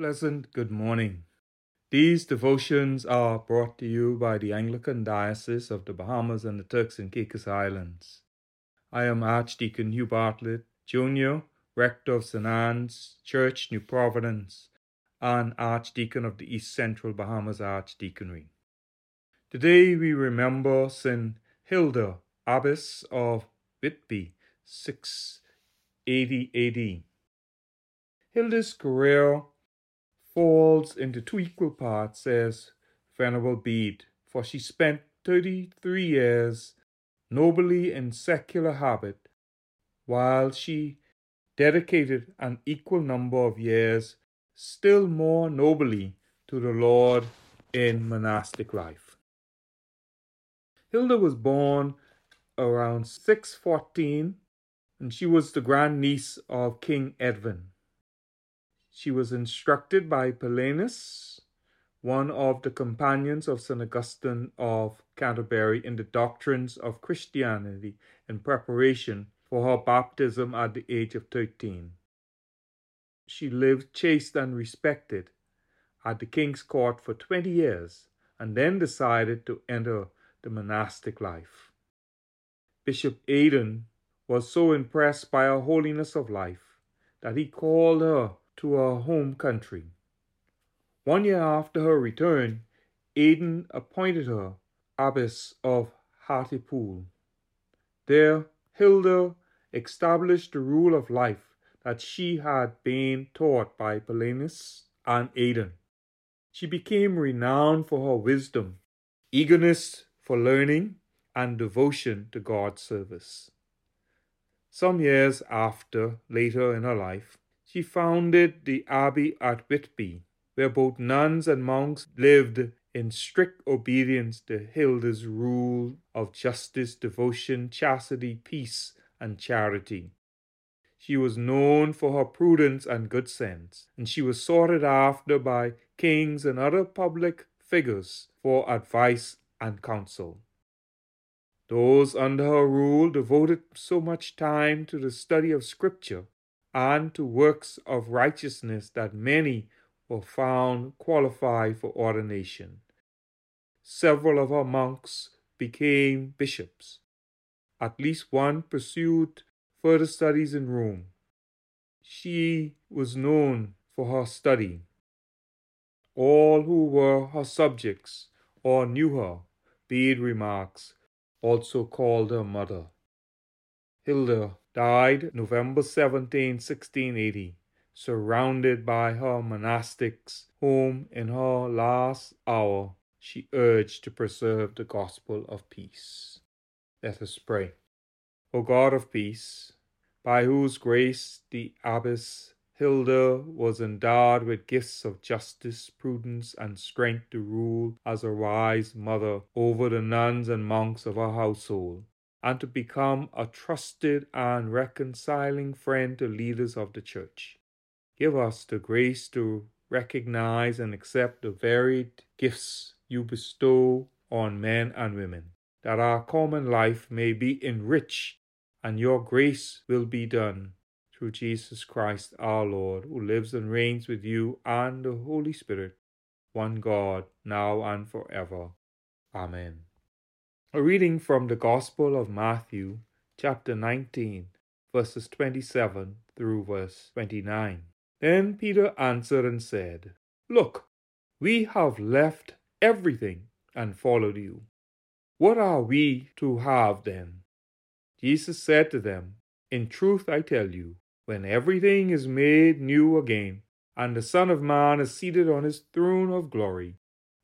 pleasant good morning. These devotions are brought to you by the Anglican Diocese of the Bahamas and the Turks and Caicos Islands. I am Archdeacon Hugh Bartlett, Jr., Rector of St. Anne's Church, New Providence, and Archdeacon of the East Central Bahamas Archdeaconry. Today we remember St. Hilda, Abbess of Whitby, 680 AD. Hilda's career falls into two equal parts, says Venerable Bede, for she spent 33 years nobly in secular habit, while she dedicated an equal number of years still more nobly to the Lord in monastic life. Hilda was born around 614 and she was the grandniece of King Edwin. She was instructed by Paulinus, one of the companions of St. Augustine of Canterbury, in the doctrines of Christianity in preparation for her baptism at the age of 13. She lived chaste and respected at the king's court for 20 years and then decided to enter the monastic life. Bishop Aidan was so impressed by her holiness of life that he called her to her home country. One year after her return, Aidan appointed her abbess of Hartlepool. There, Hilda established the rule of life that she had been taught by Paulinus and Aidan. She became renowned for her wisdom, eagerness for learning, and devotion to God's service. Some years after, later in her life, she founded the abbey at Whitby, where both nuns and monks lived in strict obedience to Hilda's rule of justice, devotion, chastity, peace, and charity. She was known for her prudence and good sense, and she was sought after by kings and other public figures for advice and counsel. Those under her rule devoted so much time to the study of Scripture and to works of righteousness that many were found qualified for ordination. Several of her monks became bishops. At least one pursued further studies in Rome. She was known for her study. All who were her subjects or knew her, Bede remarks, also called her mother. Hilda died November 17, 1680, surrounded by her monastics, whom in her last hour she urged to preserve the gospel of peace. Let us pray. O God of peace, by whose grace the abbess Hilda was endowed with gifts of justice, prudence, and strength to rule as a wise mother over the nuns and monks of her household and to become a trusted and reconciling friend to leaders of the church. Give us the grace to recognize and accept the varied gifts you bestow on men and women, that our common life may be enriched and your grace will be done through Jesus Christ our Lord, who lives and reigns with you and the Holy Spirit, one God, now and forever. Amen. A reading from the Gospel of Matthew, chapter 19, verses 27 through verse 29. Then Peter answered and said, Look, we have left everything and followed you. What are we to have then? Jesus said to them, In truth I tell you, when everything is made new again, and the Son of Man is seated on his throne of glory,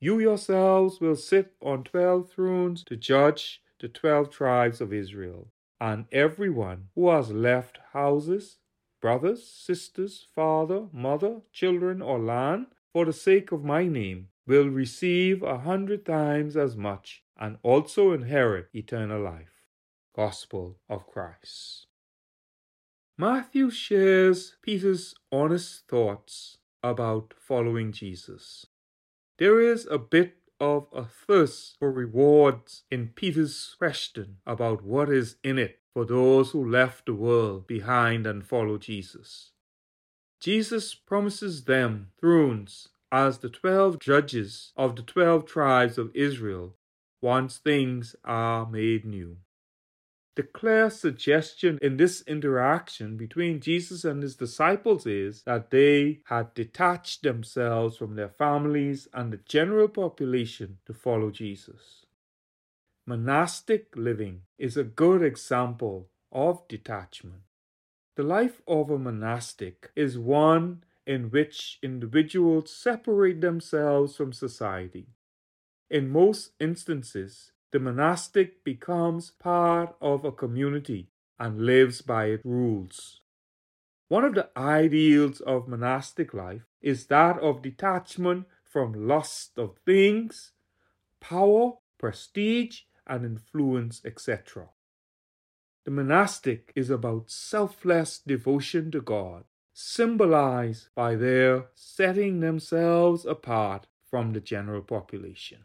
you yourselves will sit on twelve thrones to judge the twelve tribes of Israel. And everyone who has left houses, brothers, sisters, father, mother, children, or land for the sake of my name will receive a hundred times as much and also inherit eternal life. Gospel of Christ. Matthew shares Peter's honest thoughts about following Jesus. There is a bit of a thirst for rewards in Peter's question about what is in it for those who left the world behind and follow Jesus. Jesus promises them thrones as the twelve judges of the twelve tribes of Israel once things are made new. The clear suggestion in this interaction between Jesus and his disciples is that they had detached themselves from their families and the general population to follow Jesus. Monastic living is a good example of detachment. The life of a monastic is one in which individuals separate themselves from society. In most instances, the monastic becomes part of a community and lives by its rules. One of the ideals of monastic life is that of detachment from lust of things, power, prestige, and influence, etc. The monastic is about selfless devotion to God, symbolized by their setting themselves apart from the general population.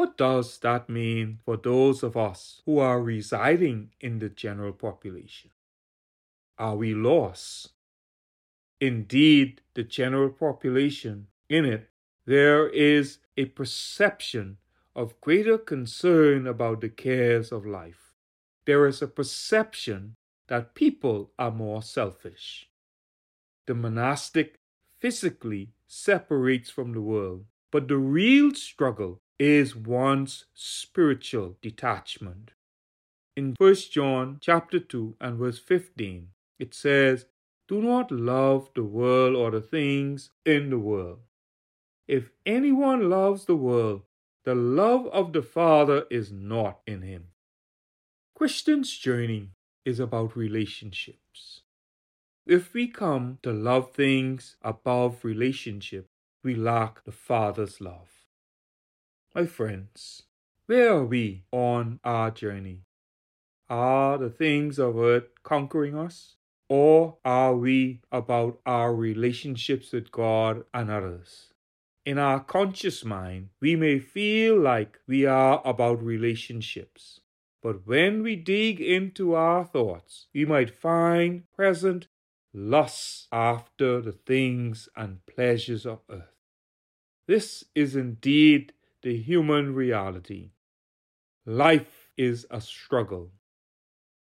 What does that mean for those of us who are residing in the general population? Are we lost? Indeed, the general population, in it, there is a perception of greater concern about the cares of life. There is a perception that people are more selfish. The monastic physically separates from the world, but the real struggle is one's spiritual detachment. In 1 John chapter 2 and verse 15, it says, Do not love the world or the things in the world. If anyone loves the world, the love of the Father is not in him. Christian's journey is about relationships. If we come to love things above relationship, we lack the Father's love. My friends, where are we on our journey? Are the things of earth conquering us? Or are we about our relationships with God and others? in our conscious mind, we may feel like we are about relationships. But when we dig into our thoughts, we might find present lusts after the things and pleasures of earth. This is indeed the human reality. Life is a struggle.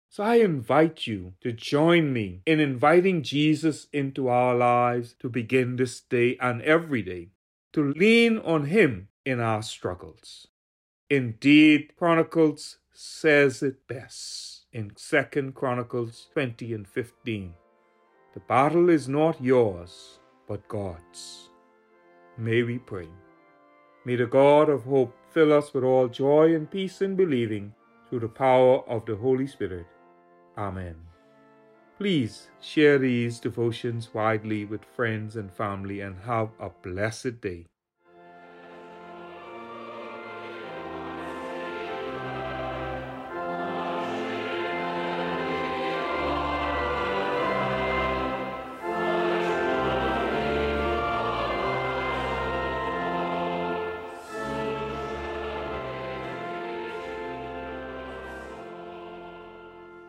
So I invite you to join me in inviting Jesus into our lives to begin this day and every day to lean on Him in our struggles. Indeed, Chronicles says it best in 2 Chronicles 20 and 15. The battle is not yours, but God's. May we pray. May the God of hope fill us with all joy and peace in believing through the power of the Holy Spirit. Amen. Please share these devotions widely with friends and family and have a blessed day.